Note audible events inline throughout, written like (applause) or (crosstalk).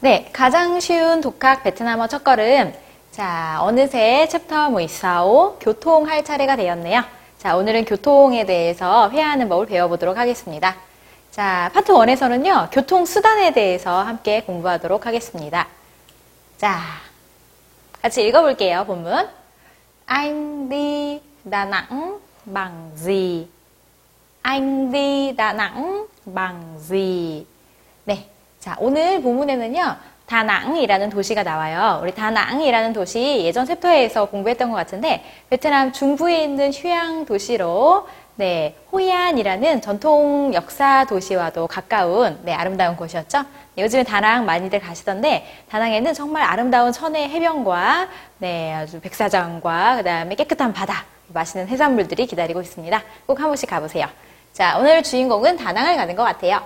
네, 가장 쉬운 독학 베트남어 첫걸음. 자, 어느새 챕터 mười sáu 교통 할 차례가 되었네요. 자, 오늘은 교통에 대해서 회화하는 법을 배워보도록 하겠습니다. 자, 파트 1에서는요, 교통 수단에 대해서 함께 공부하도록 하겠습니다. 자, 같이 읽어볼게요, 본문. Anh đi Đà Nẵng bằng? 네. 자, 오늘 본문에는요, 다낭이라는 도시가 나와요. 우리 다낭이라는 도시 예전 챕터에서 공부했던 것 같은데, 베트남 중부에 있는 휴양 도시로, 네, 호이안이라는 전통 역사 도시와도 가까운, 네, 아름다운 곳이었죠. 네, 요즘에 다낭 많이들 가시던데, 다낭에는 정말 아름다운 천혜 해변과, 네, 아주 백사장과, 그 다음에 깨끗한 바다, 맛있는 해산물들이 기다리고 있습니다. 꼭 한 번씩 가보세요. 자, 오늘 주인공은 다낭을 가는 것 같아요.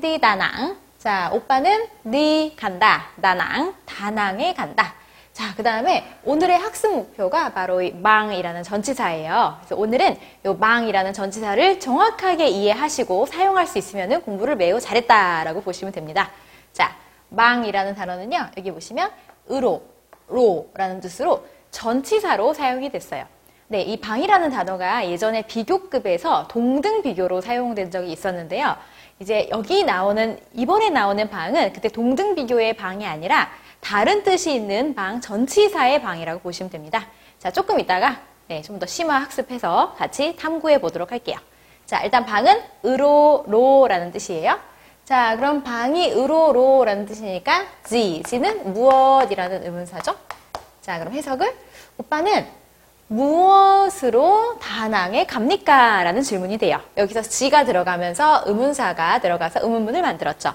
đi Đà Nẵng. 자, 오빠는 네 간다. 다낭, 다낭에 간다. 자, 그 다음에 오늘의 학습 목표가 바로 이 망이라는 전치사예요. 그래서 오늘은 이 망이라는 전치사를 정확하게 이해하시고 사용할 수 있으면 공부를 매우 잘했다라고 보시면 됩니다. 자, 망이라는 단어는요, 여기 보시면 으로, 로라는 뜻으로 전치사로 사용이 됐어요. 네, 이 방이라는 단어가 예전에 비교급에서 동등 비교로 사용된 적이 있었는데요. 이제 여기 나오는, 이번에 나오는 방은 그때 동등 비교의 방이 아니라 다른 뜻이 있는 방, 전치사의 방이라고 보시면 됩니다. 자, 조금 이따가 네, 좀 더 심화 학습해서 같이 탐구해 보도록 할게요. 자, 일단 방은 으로 로라는 뜻이에요. 자, 그럼 방이 으로 로라는 뜻이니까 지, 지는 무엇이라는 의문사죠. 자, 그럼 해석을 오빠는 무엇으로 다낭에 갑니까? 라는 질문이 돼요. 여기서 지가 들어가면서 의문사가 들어가서 의문문을 만들었죠.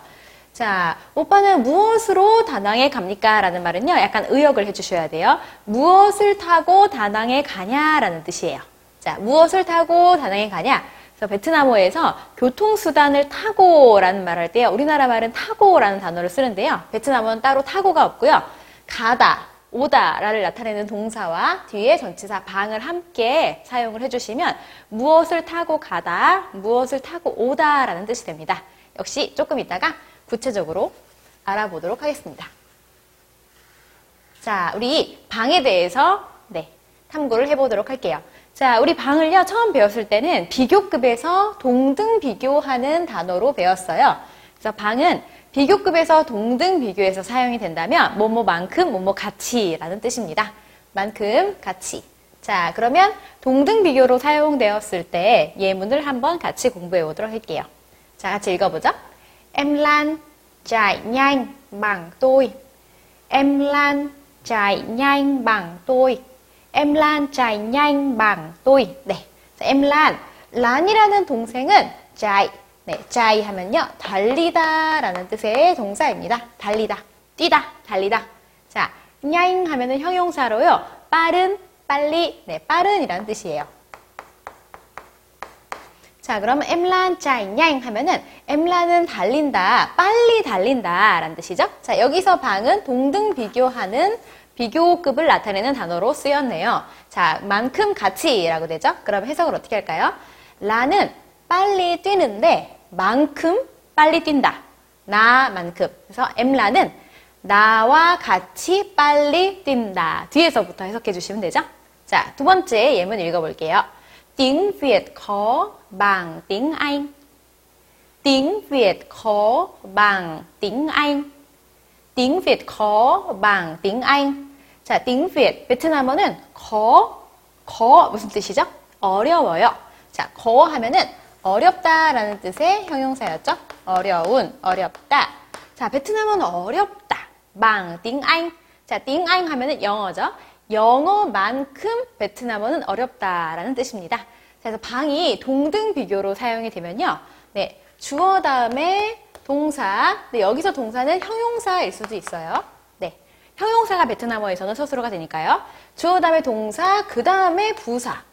자, 오빠는 무엇으로 다낭에 갑니까? 라는 말은요, 약간 의역을 해주셔야 돼요. 무엇을 타고 다낭에 가냐? 라는 뜻이에요. 자, 무엇을 타고 다낭에 가냐? 그래서 베트남어에서 교통수단을 타고 라는 말을 할 때요, 우리나라 말은 타고 라는 단어를 쓰는데요. 베트남어는 따로 타고가 없고요. 가다, 오다를 나타내는 동사와 뒤에 전치사 방을 함께 사용을 해주시면 무엇을 타고 가다, 무엇을 타고 오다라는 뜻이 됩니다. 역시 조금 이따가 구체적으로 알아보도록 하겠습니다. 자, 우리 방에 대해서 네, 탐구를 해보도록 할게요. 자, 우리 방을요, 처음 배웠을 때는 비교급에서 동등 비교하는 단어로 배웠어요. 그래서 방은 비교급에서 동등 비교해서 사용이 된다면 뭐뭐만큼 뭐뭐 같이라는 뜻입니다. 만큼 같이. 자, 그러면 동등 비교로 사용되었을 때 예문을 한번 같이 공부해 보도록 할게요. 자, 같이 읽어보죠. Em Lan chạy nhanh bằng tôi. Em Lan chạy nhanh bằng tôi. Em Lan chạy nhanh bằng tôi. 네. 자, em Lan. 란이라는 동생은 chạy 네, 자이 하면요. 달리다 라는 뜻의 동사입니다. 달리다, 뛰다, 달리다. 자, 냐잉 하면은 형용사로요. 빠른, 빨리, 네, 빠른이라는 뜻이에요. 자, 그럼 엠란 냐잉 하면은 엠란은 달린다, 빨리 달린다 라는 뜻이죠. 자, 여기서 방은 동등 비교하는 비교급을 나타내는 단어로 쓰였네요. 자, 만큼 같이라고 되죠. 그럼 해석을 어떻게 할까요? 라는 빨리 뛰는데 만큼 빨리 뛴다. 나만큼. 그래서 엠라는 나와 같이 빨리 뛴다. 뒤에서부터 해석해 주시면 되죠. 자, 두 번째 예문 읽어볼게요. tiếng Việt khó bằng tiếng Anh. tiếng Việt khó bằng tiếng Anh. tiếng Việt khó bằng tiếng Anh. 자, tiếng Việt 베트남어는 khó, khó 무슨 뜻이죠? 어려워요. 자, khó 하면은 어렵다라는 뜻의 형용사였죠. 어려운, 어렵다. 자, 베트남어는 어렵다. 방, 띵anh. 자, 띵anh 하면은 영어죠. 영어만큼 베트남어는 어렵다라는 뜻입니다. 그래서 방이 동등 비교로 사용이 되면요. 네, 주어 다음에 동사. 네, 여기서 동사는 형용사일 수도 있어요. 네, 형용사가 베트남어에서는 서술어가 되니까요. 주어 다음에 동사, 그 다음에 부사.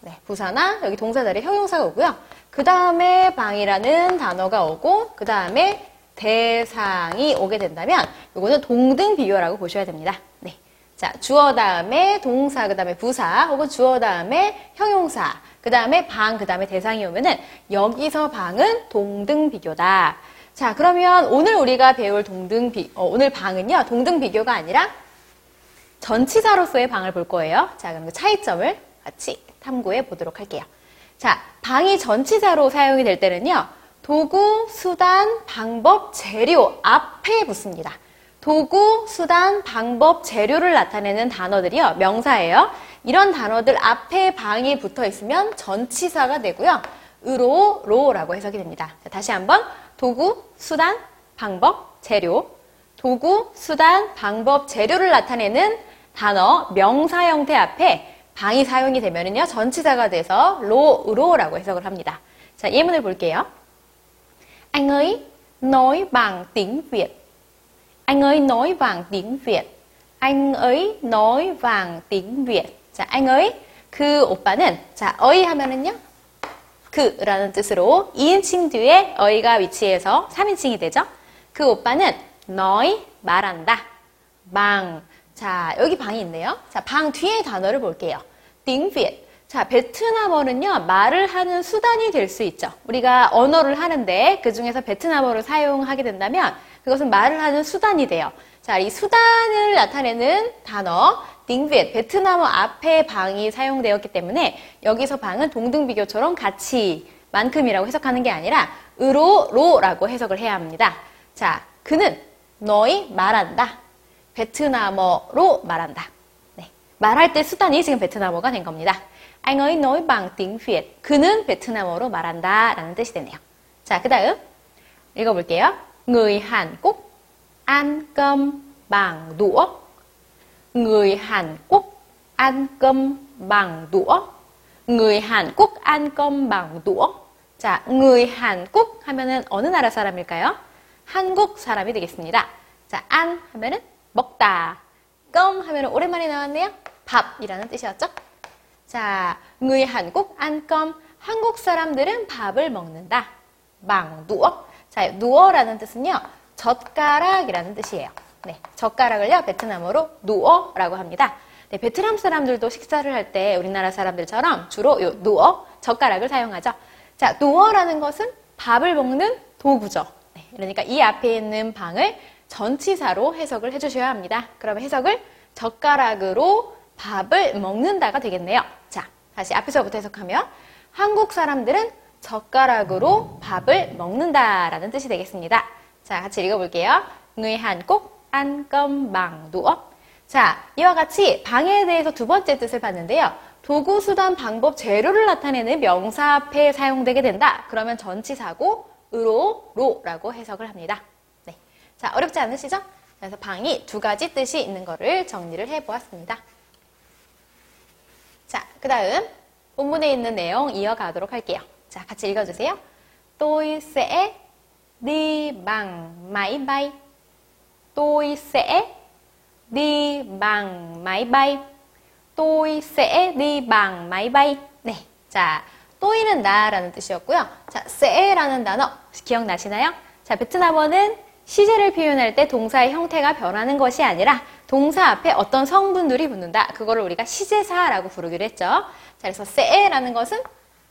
네, 부사나 여기 동사 자리에 형용사가 오고요. 그 다음에 방이라는 단어가 오고 그 다음에 대상이 오게 된다면 이거는 동등 비교라고 보셔야 됩니다. 네. 자, 주어 다음에 동사, 그 다음에 부사, 혹은 주어 다음에 형용사, 그 다음에 방, 그 다음에 대상이 오면은 여기서 방은 동등 비교다. 자, 그러면 오늘 우리가 배울 동등 비, 어, 오늘 방은요, 동등 비교가 아니라 전치사로서의 방을 볼 거예요. 자, 그럼 그 차이점을 같이 탐구해 보도록 할게요. 자, 방이 전치사로 사용이 될 때는요, 도구, 수단, 방법, 재료 앞에 붙습니다. 도구, 수단, 방법, 재료를 나타내는 단어들이요, 명사예요. 이런 단어들 앞에 방이 붙어 있으면 전치사가 되고요. 으로, 로라고 해석이 됩니다. 자, 다시 한번 도구, 수단, 방법, 재료. 도구, 수단, 방법, 재료를 나타내는 단어 명사 형태 앞에 방이 사용이 되면은요 전치사가 돼서 로로라고 해석을 합니다. 자 예문을 볼게요. Anh ấy nói bằng tiếng Việt. Anh ấy nói bằng tiếng Việt. Anh ấy nói bằng tiếng Việt. 자, anh ấy 그 오빠는 자, 어이 하면은요. 그라는 뜻으로 2인칭 뒤에 어이가 위치해서 3인칭이 되죠. 그 오빠는 너희 말한다. 방. 자, 여기 방이 있네요. 자, 방 뒤에 단어를 볼게요. 띵비엣. 자, 베트남어는요, 말을 하는 수단이 될 수 있죠. 우리가 언어를 하는데 그 중에서 베트남어를 사용하게 된다면 그것은 말을 하는 수단이 돼요. 자, 이 수단을 나타내는 단어, 딩비엣, 베트남어 앞에 방이 사용되었기 때문에 여기서 방은 동등비교처럼 같이 만큼이라고 해석하는 게 아니라 으로, 로라고 해석을 해야 합니다. 자, 그는 너희 말한다. 베트남어로 말한다. 네. 말할 때 수단이 지금 베트남어가 된 겁니다. Anh ấy nói bằng tiếng Việt. 그는 베트남어로 말한다 라는 뜻이 되네요. 자, 그 다음 읽어볼게요. Người Hàn Quốc ăn cơm bằng đũa. Người Hàn Quốc ăn cơm bằng đũa. Người Hàn Quốc ăn cơm bằng đũa. 자, người Hàn Quốc 하면은 어느 나라 사람일까요? 한국 사람이 되겠습니다. 자, 안 하면은 먹다. 껌 하면은 오랜만에 나왔네요. 밥이라는 뜻이었죠? 자, người 한국 안껌 한국 사람들은 밥을 먹는다. 방 누어. 자, 누어라는 뜻은요. 젓가락이라는 뜻이에요. 네, 젓가락을요 베트남어로 누어라고 합니다. 네, 베트남 사람들도 식사를 할 때 우리나라 사람들처럼 주로 요 누어 젓가락을 사용하죠. 자, 누어라는 것은 밥을 먹는 도구죠. 네, 그러니까 이 앞에 있는 방을 전치사로 해석을 해주셔야 합니다. 그러면 해석을 젓가락으로 밥을 먹는다가 되겠네요. 자, 다시 앞에서부터 해석하면 한국 사람들은 젓가락으로 밥을 먹는다라는 뜻이 되겠습니다. 자, 같이 읽어볼게요. bằng đũa. 자, 이와 같이 방에 대해서 두 번째 뜻을 봤는데요. 도구, 수단, 방법, 재료를 나타내는 명사 앞에 사용되게 된다. 그러면 전치사고 으로, 로라고 해석을 합니다. 네. 자, 어렵지 않으시죠? 그래서 방이 두 가지 뜻이 있는 거를 정리를 해보았습니다. 자, 그 다음 본문에 있는 내용 이어가도록 할게요. 자, 같이 읽어주세요. Tôi sẽ đi bằng máy bay. Tôi sẽ đi bằng máy bay. 네. 자, 또이는 나라는 뜻이었고요. 자, 세라는 단어 기억나시나요? 자, 베트남어는 시제를 표현할 때 동사의 형태가 변하는 것이 아니라 동사 앞에 어떤 성분들이 붙는다. 그거를 우리가 시제사라고 부르기로 했죠. 자, 그래서 세라는 것은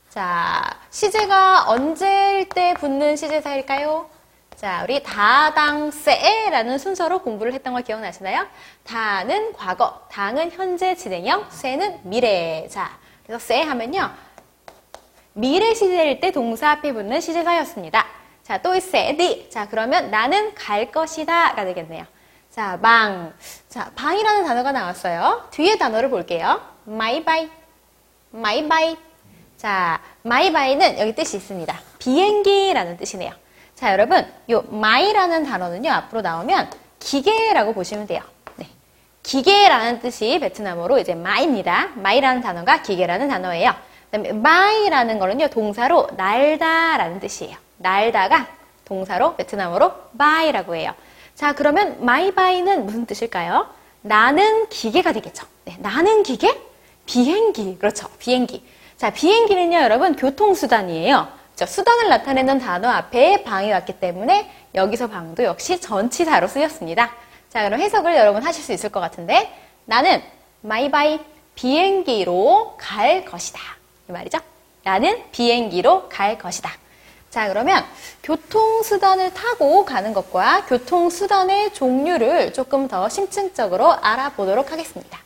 자, 시제가 언제일 때 붙는 시제사일까요? 자, 우리 다당 세라는 순서로 공부를 했던 거 기억나시나요? 다는 과거, 당은 현재 진행형, 세는 미래. 자, 그래서 세 하면요. 미래 시제일 때 동사 앞에 붙는 시제사였습니다. 자, 또 세디. 자, 그러면 나는 갈 것이다가 되겠네요. 자, 방. 자, 방이라는 단어가 나왔어요. 뒤에 단어를 볼게요. 마이바이. Máy bay. 자, máy bay는 여기 뜻이 있습니다. 비행기라는 뜻이네요. 자, 여러분, 요 máy라는 단어는요, 앞으로 나오면 기계라고 보시면 돼요. 네. 기계라는 뜻이 베트남어로 이제 máy입니다. máy라는 단어가 기계라는 단어예요. 그다음에 bay라는 거는요, 동사로 날다라는 뜻이에요. 날다가 동사로 베트남어로 bay라고 해요. 자, 그러면 máy bay는 무슨 뜻일까요? 나는 기계가 되겠죠. 네, 나는 기계? 비행기. 그렇죠. 비행기. 자, 비행기는요, 여러분, 교통수단이에요. 그렇죠? 수단을 나타내는 단어 앞에 bằng이 왔기 때문에 여기서 bằng도 역시 전치사로 쓰였습니다. 자, 그럼 해석을 여러분 하실 수 있을 것 같은데, 나는 máy bay 비행기로 갈 것이다. 이 말이죠. 나는 비행기로 갈 것이다. 자, 그러면 교통수단을 타고 가는 것과 교통수단의 종류를 조금 더 심층적으로 알아보도록 하겠습니다.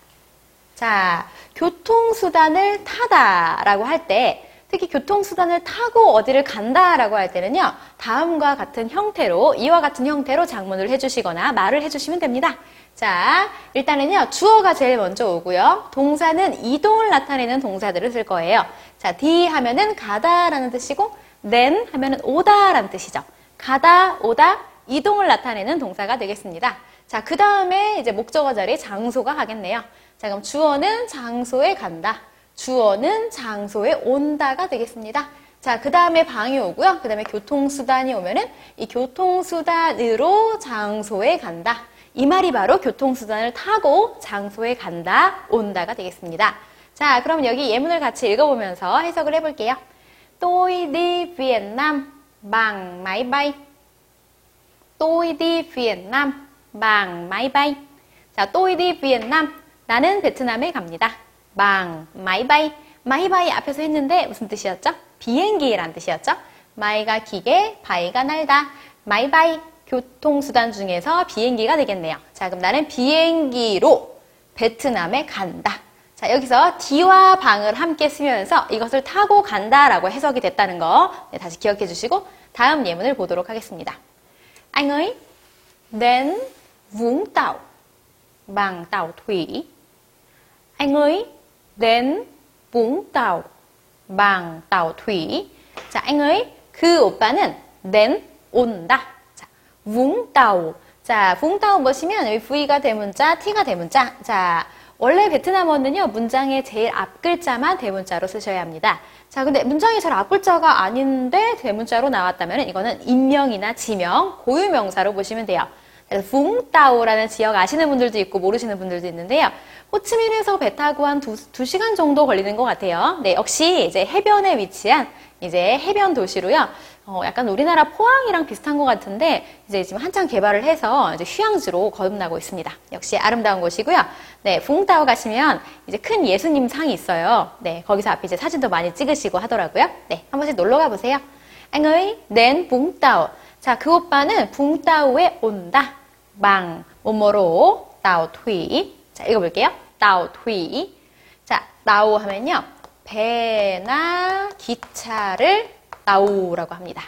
자, 교통수단을 타다라고 할 때, 특히 교통수단을 타고 어디를 간다라고 할 때는요, 다음과 같은 형태로, 이와 같은 형태로 장문을 해주시거나 말을 해주시면 됩니다. 자, 일단은요, 주어가 제일 먼저 오고요. 동사는 이동을 나타내는 동사들을 쓸 거예요. 자, D 하면은 가다라는 뜻이고, then 하면은 오다라는 뜻이죠. 가다, 오다, 이동을 나타내는 동사가 되겠습니다. 자, 그 다음에 이제 목적어 자리에 장소가 가겠네요. 자, 그럼 주어는 장소에 간다. 주어는 장소에 온다가 되겠습니다. 자, 그 다음에 방이 오고요. 그 다음에 교통수단이 오면은 이 교통수단으로 장소에 간다. 이 말이 바로 교통수단을 타고 장소에 간다, 온다가 되겠습니다. 자, 그럼 여기 예문을 같이 읽어보면서 해석을 해볼게요. Tôi đi Việt Nam bằng máy bay. Tôi đi Việt Nam bằng máy bay. 자, tôi đi Việt Nam. 나는 베트남에 갑니다. bằng, máy bay. máy bay 앞에서 했는데 무슨 뜻이었죠? 비행기란 뜻이었죠? máy가 기계, bay가 날다. máy bay 교통수단 중에서 비행기가 되겠네요. 자, 그럼 나는 비행기로 베트남에 간다. 자, 여기서 D와 방을 함께 쓰면서 이것을 타고 간다라고 해석이 됐다는 거 네, 다시 기억해 주시고 다음 예문을 보도록 하겠습니다. Tàu thủy. Anh ơi, đến Vũng Tàu bằng tàu thủy. 자, ơi, 그 오빠는 đến 온다. 자, Tàu. 자, Tàu 보시면 여기 V가 대문자, T가 대문자. 자, 원래 베트남어는요, 문장의 제일 앞 글자만 대문자로 쓰셔야 합니다. 자, 근데 문장이 제일 앞 글자가 아닌데 대문자로 나왔다면 이거는 인명이나 지명, 고유명사로 보시면 돼요. 그래서 붕따오라는 지역 아시는 분들도 있고 모르시는 분들도 있는데요. 호치민에서 배 타고 한 두, 두 시간 정도 걸리는 것 같아요. 네, 역시 이제 해변에 위치한 이제 해변 도시로요. 어, 약간 우리나라 포항이랑 비슷한 것 같은데 이제 지금 한창 개발을 해서 이제 휴양지로 거듭나고 있습니다. 역시 아름다운 곳이고요. 네, 붕따오 가시면 이제 큰 예수님 상이 있어요. 네, 거기서 앞에 이제 사진도 많이 찍으시고 하더라고요. 네, 한 번씩 놀러 가보세요. Đến Vũng Tàu. 자, 그 오빠는 붕따오에 온다. 방, 뭐뭐로, 따오 투이. 자, 읽어볼게요. 따오 투이. 자, 따오 하면요. 배나 기차를 따오라고 합니다.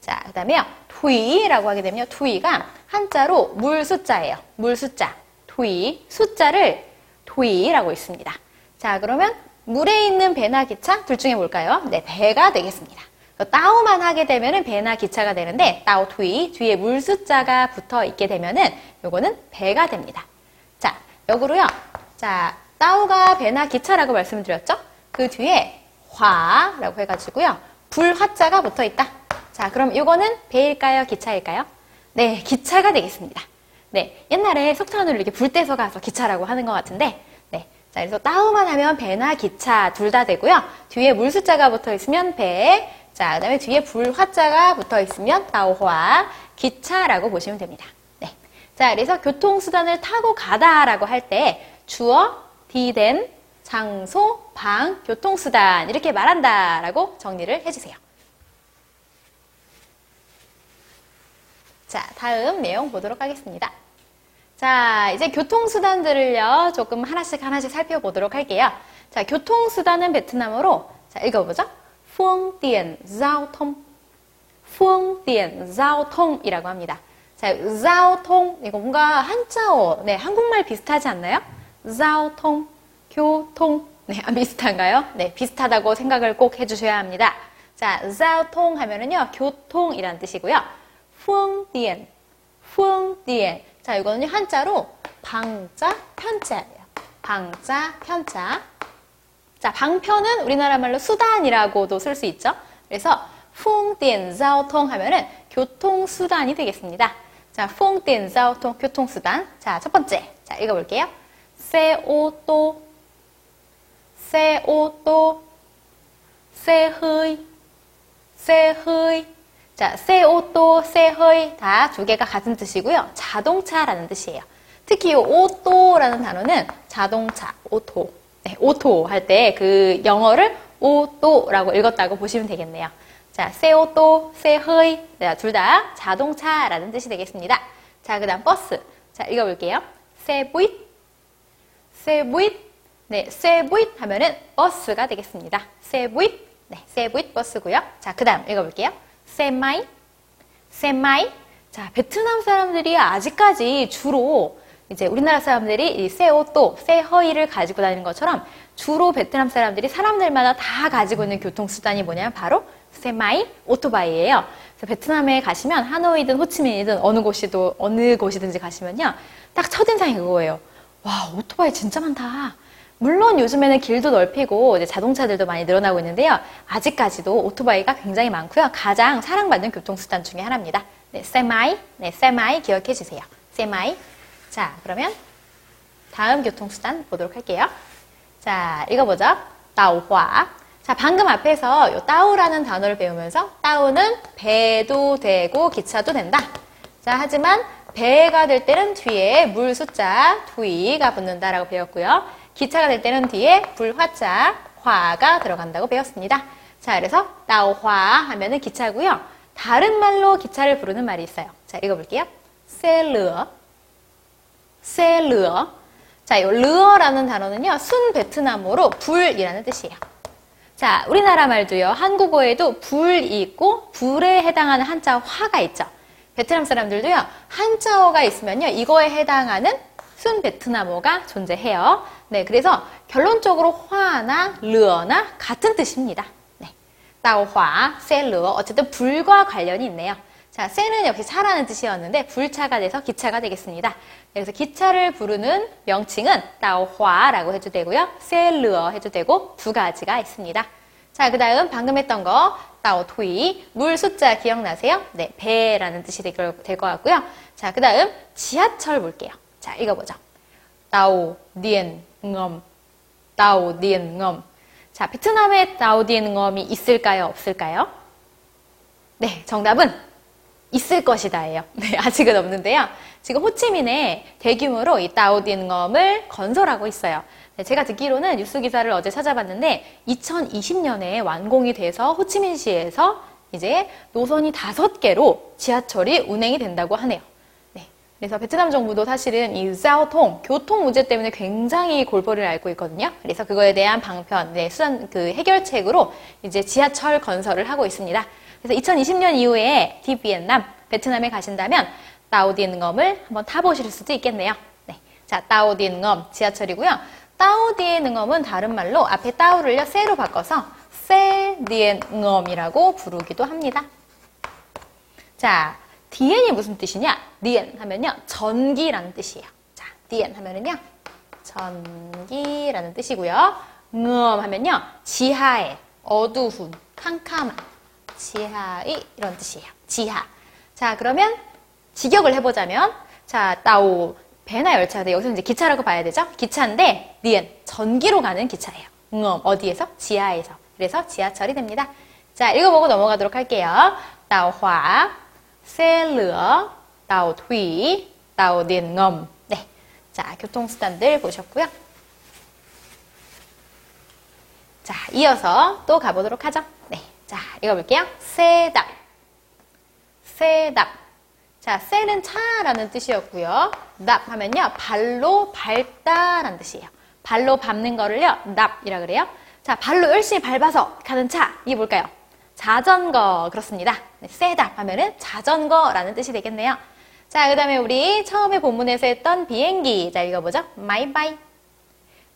자, 그 다음에요. 투이라고 하게 되면 투이가 한자로 물 숫자예요. 물 숫자. 투이. 숫자를 투이라고 있습니다. 자, 그러면 물에 있는 배나 기차 둘 중에 뭘까요? 네, 배가 되겠습니다. 따오만 하게 되면은 배나 기차가 되는데 따오 투이 뒤에 물 숫자가 붙어 있게 되면은 요거는 배가 됩니다. 자, 역으로요. 자, 따오가 배나 기차라고 말씀드렸죠? 그 뒤에 화라고 해가지고요. 불 화자가 붙어 있다. 자, 그럼 요거는 배일까요? 기차일까요? 네, 기차가 되겠습니다. 네, 옛날에 석탄을 이렇게 불 떼서 가서 기차라고 하는 것 같은데, 네. 자, 그래서 따오만 하면 배나 기차 둘 다 되고요. 뒤에 물 숫자가 붙어 있으면 배, 자, 그 다음에 뒤에 불 화자가 붙어 있으면 따오화, 기차라고 보시면 됩니다. 네. 자, 그래서 교통수단을 타고 가다라고 할 때 주어, 디된, 장소, 방, 교통수단 이렇게 말한다 라고 정리를 해주세요. 자, 다음 내용 보도록 하겠습니다. 자, 이제 교통수단들을요, 조금 하나씩 하나씩 살펴보도록 할게요. 자, 교통수단은 베트남어로, 자, 읽어보죠. phương tiện giao thông phương tiện giao thông 이라고 합니다. 자, 交통 이거 뭔가 한자어 네, 한국말 비슷하지 않나요? 交통 교통 네, 아, 비슷한가요? 네, 비슷하다고 생각을 꼭 해주셔야 합니다. 자, giao 하면은요, 교통이란 뜻이고요. phương 자, 이거는요, 한자로 방자, 편자예요. 방자, 편자. 자, 방편은 우리나라 말로 수단이라고도 쓸 수 있죠. 그래서 phương 하면은 교통수단이 되겠습니다. 자, phương 교통수단. 자, 첫 번째. 자, 읽어볼게요. xe ô xe ô tô, xe hơi, xe hơi. 자, ô tô, xe hơi 다 두 개가 같은 뜻이고요. 자동차라는 뜻이에요. 특히 이 오토라는 단어는 자동차, 오토. 네, 오토 할 때 그 영어를 오토라고 읽었다고 보시면 되겠네요. 자, xe ô tô, xe hơi. 둘 다 자동차라는 뜻이 되겠습니다. 자, 그 다음 버스. 자, 읽어볼게요. xe buýt, xe buýt. 네, xe buýt 하면은 버스가 되겠습니다. xe buýt. 네, xe buýt 버스고요. 자, 그 다음 읽어볼게요. xe máy, xe máy. 자, 베트남 사람들이 아직까지 주로 이제 우리나라 사람들이 이 세오또, 세허이를 가지고 다니는 것처럼 주로 베트남 사람들이 사람들마다 다 가지고 있는 교통수단이 뭐냐면 바로 xe máy, 오토바이예요. 그래서 베트남에 가시면 하노이든 호치민이든 어느 곳이도 어느 곳이든지 가시면요, 딱 첫인상이 그거예요. 와 오토바이 진짜 많다. 물론 요즘에는 길도 넓히고 자동차들도 많이 늘어나고 있는데요. 아직까지도 오토바이가 굉장히 많고요. 가장 사랑받는 교통수단 중에 하나입니다. 네, xe máy, 네, xe máy 기억해 주세요. xe máy. 자, 그러면 다음 교통수단 보도록 할게요. 자, 읽어보죠. tàu hỏa. 자, 방금 앞에서 요 tàu라는 단어를 배우면서 tàu는 배도 되고 기차도 된다. 자, 하지만 배가 될 때는 뒤에 물 숫자 두이가 붙는다라고 배웠고요. 기차가 될 때는 뒤에 불화자 화가 들어간다고 배웠습니다. 자, 그래서 따오화 하면은 기차고요. 다른 말로 기차를 부르는 말이 있어요. 자, 읽어볼게요. 셀르어, 셀르어. 자, 이 르어라는 단어는요, 순 베트남어로 불이라는 뜻이에요. 자, 우리나라 말도요, 한국어에도 불이 있고, 불에 해당하는 한자 화가 있죠. 베트남 사람들도요, 한자어가 있으면요, 이거에 해당하는 순 베트남어가 존재해요. 네, 그래서 결론적으로 화나 르어나 같은 뜻입니다. 네. 따오화, 셀르어, 어쨌든 불과 관련이 있네요. 자, 셀은 역시 차라는 뜻이었는데 불차가 돼서 기차가 되겠습니다. 그래서 기차를 부르는 명칭은 따오화라고 해도 되고요. 셀르어 해도 되고 두 가지가 있습니다. 자, 그 다음 방금 했던 거 따오토이 물 숫자 기억나세요? 네, 배라는 뜻이 될 것 같고요. 자, 그 다음 지하철 볼게요. 자, 읽어보죠. 따오 니엔 ngom 따오 니엔 ngom 자, 베트남에 따오 니엔 ngom이 있을까요? 없을까요? 네, 정답은 있을 것이다예요. (laughs) 네, 아직은 없는데요. 지금 호치민에 대규모로 이 따오딘검을 건설하고 있어요. 네, 제가 듣기로는 뉴스 기사를 어제 찾아봤는데 2020년에 완공이 돼서 호치민시에서 이제 노선이 다섯 개로 지하철이 운행이 된다고 하네요. 네, 그래서 베트남 정부도 사실은 이 자오통 교통 문제 때문에 굉장히 골벌을 앓고 있거든요. 그래서 그거에 대한 방편, 네, 수단 그 해결책으로 이제 지하철 건설을 하고 있습니다. 그래서 2020년 이후에 디비엔남 베트남에 가신다면 따오디엔검을 한번 타보실 수도 있겠네요. 네. 자, 따오디엔검 지하철이고요. 따오디엔검은 다른 말로 앞에 따오를요 세로 바꿔서 세디엔검이라고 부르기도 합니다. 자, 디엔이 무슨 뜻이냐? 디엔 하면요 전기라는 뜻이에요. 자, 디엔 하면은요 전기라는 뜻이고요. 응엄 하면요 지하에 어두운 캄캄한 지하의 이런 뜻이에요. 지하. 자, 그러면 직역을 해보자면, 자, 따오, 배나 열차인데 여기서 이제 기차라고 봐야 되죠? 기차인데, 니엔, 전기로 가는 기차예요. 음, 어디에서? 지하에서. 그래서 지하철이 됩니다. 자, 읽어보고 넘어가도록 할게요. 따오화, 셀르어, 따오투이, 따오디엔검. 네. 자, 교통수단들 보셨고요. 자, 이어서 또 가보도록 하죠. 네. 자, 읽어볼게요. 세닥. 세닥. 자, 세는 차라는 뜻이었고요. 납 하면요. 발로 밟다라는 뜻이에요. 발로 밟는 거를요. 납이라 그래요. 자, 발로 열심히 밟아서 가는 차. 이게 뭘까요? 자전거. 그렇습니다. 네, xe đạp 하면은 자전거라는 뜻이 되겠네요. 자, 그 다음에 우리 처음에 본문에서 했던 비행기. 자, 읽어보죠. 마이바이.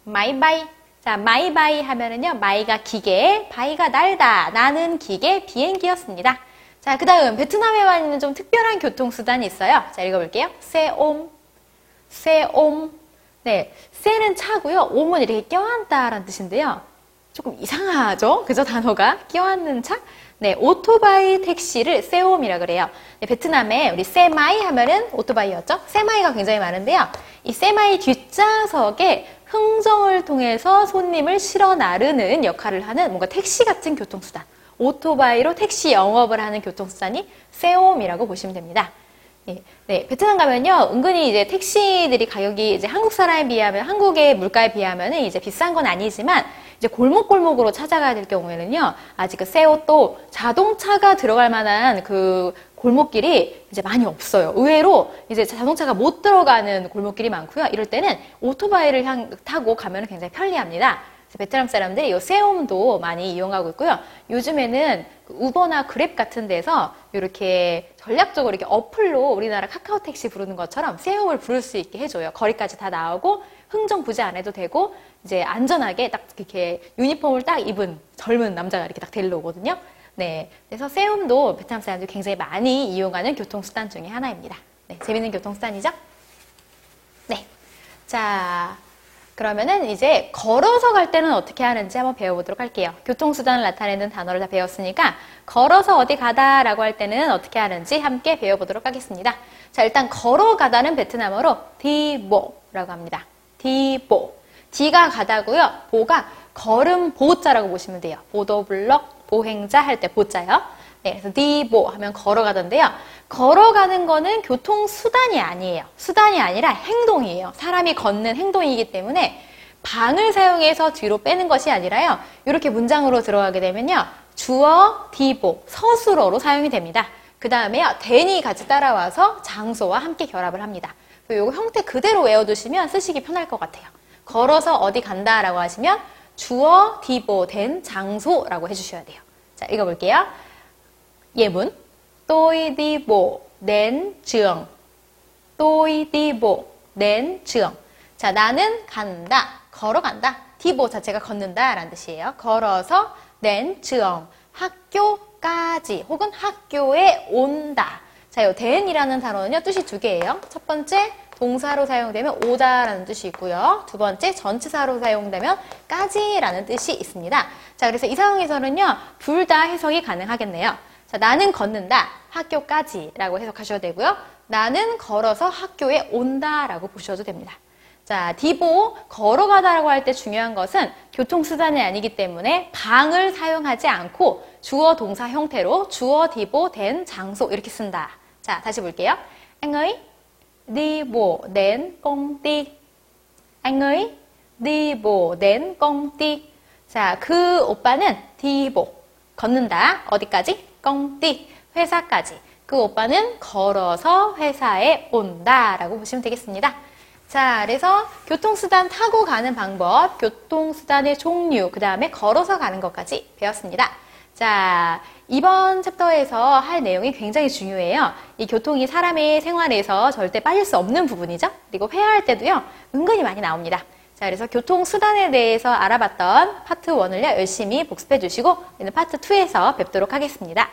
마이바이. 자, 마이바이 하면은요, 마이가 기계, 바이가 날다, 나는 기계, 비행기였습니다. 자, 그 다음, 베트남에만 있는 좀 특별한 교통수단이 있어요. 자, 읽어볼게요. xe ôm, xe ôm. 네, xe는 차고요. ôm은 이렇게 껴안다라는 뜻인데요. 조금 이상하죠? 그죠? 단어가? 껴안는 차? 네, 오토바이 택시를 xe ôm이라 그래요. 네, 베트남에 우리 xe máy 하면은 오토바이였죠? xe máy가 굉장히 많은데요. 이 xe máy 뒷좌석에 흥정을 통해서 손님을 실어 나르는 역할을 하는 뭔가 택시 같은 교통수단. 오토바이로 택시 영업을 하는 교통수단이 xe ôm이라고 보시면 됩니다. 네, 네, 베트남 가면요, 은근히 이제 택시들이 가격이 이제 한국 사람에 비하면, 한국의 물가에 비하면 이제 비싼 건 아니지만, 이제 골목골목으로 찾아가야 될 경우에는요, 아직 그 세오또 자동차가 들어갈 만한 그 골목길이 이제 많이 없어요. 의외로 이제 자동차가 못 들어가는 골목길이 많고요. 이럴 때는 오토바이를 향, 타고 가면 굉장히 편리합니다. 베트남 사람들이 이 세움도 많이 이용하고 있고요. 요즘에는 그 우버나 그랩 같은 데서 이렇게 전략적으로 이렇게 어플로 우리나라 카카오 택시 부르는 것처럼 세움을 부를 수 있게 해줘요. 거리까지 다 나오고 흥정 부지 안 해도 되고 이제 안전하게 딱 이렇게 유니폼을 딱 입은 젊은 남자가 이렇게 딱 데리러 오거든요. 네. 그래서 세움도 베트남 사람들이 굉장히 많이 이용하는 교통수단 중에 하나입니다. 네. 재밌는 교통수단이죠? 네. 자. 그러면은 이제 걸어서 갈 때는 어떻게 하는지 한번 배워보도록 할게요. 교통수단을 나타내는 단어를 다 배웠으니까 걸어서 어디 가다라고 할 때는 어떻게 하는지 함께 배워보도록 하겠습니다. 자, 일단 걸어가다는 베트남어로 디보라고 합니다. 디보. 디가 가다고요. 보가 걸음 보자라고 보시면 돼요. 보도블럭 보행자 할 때 보자요. 네, 그래서 디보 하면 걸어가던데요. 걸어가는 거는 교통 수단이 아니에요. 수단이 아니라 행동이에요. 사람이 걷는 행동이기 때문에 방을 사용해서 뒤로 빼는 것이 아니라요. 이렇게 문장으로 들어가게 되면요. 주어, 디보, 서술어로 사용이 됩니다. 그 다음에요. 대니 같이 따라와서 장소와 함께 결합을 합니다. 이거 형태 그대로 외워두시면 쓰시기 편할 것 같아요. 걸어서 어디 간다라고 하시면 주어, 디보, 된, 장소라고 해주셔야 돼요. 자, 읽어볼게요. 예문. bộ đến trường. tôi đi bộ đến trường. 자, 나는 간다. 걸어간다. 디보 자체가 걷는다 라는 뜻이에요. 걸어서 낸 정, 학교까지 혹은 학교에 온다. 자, 이 된이라는 단어는요, 뜻이 두 개예요. 첫 번째, 동사로 사용되면 오다라는 뜻이 있고요. 두 번째, 전치사로 사용되면 까지라는 뜻이 있습니다. 자, 그래서 이 상황에서는요, 둘 다 해석이 가능하겠네요. 자, 나는 걷는다. 학교까지라고 해석하셔도 되고요. 나는 걸어서 학교에 온다라고 보셔도 됩니다. 자, 디보 걸어가다라고 할 때 중요한 것은 교통수단이 아니기 때문에 방을 사용하지 않고 주어 동사 형태로 주어 디보 된 장소 이렇게 쓴다. 자, 다시 볼게요. Anh ấy đi bộ đến công ty. Anh ấy đi bộ đến công ty. 자, 그 오빠는 디보 걷는다. 어디까지? 꽁띠 회사까지 그 오빠는 걸어서 회사에 온다라고 보시면 되겠습니다. 자, 그래서 교통수단 타고 가는 방법, 교통수단의 종류, 그 다음에 걸어서 가는 것까지 배웠습니다. 자, 이번 챕터에서 할 내용이 굉장히 중요해요. 이 교통이 사람의 생활에서 절대 빠질 수 없는 부분이죠. 그리고 회화할 때도요, 은근히 많이 나옵니다. 자, 그래서 교통수단에 대해서 알아봤던 파트 1을요, 열심히 복습해 주시고, 파트 2에서 뵙도록 하겠습니다.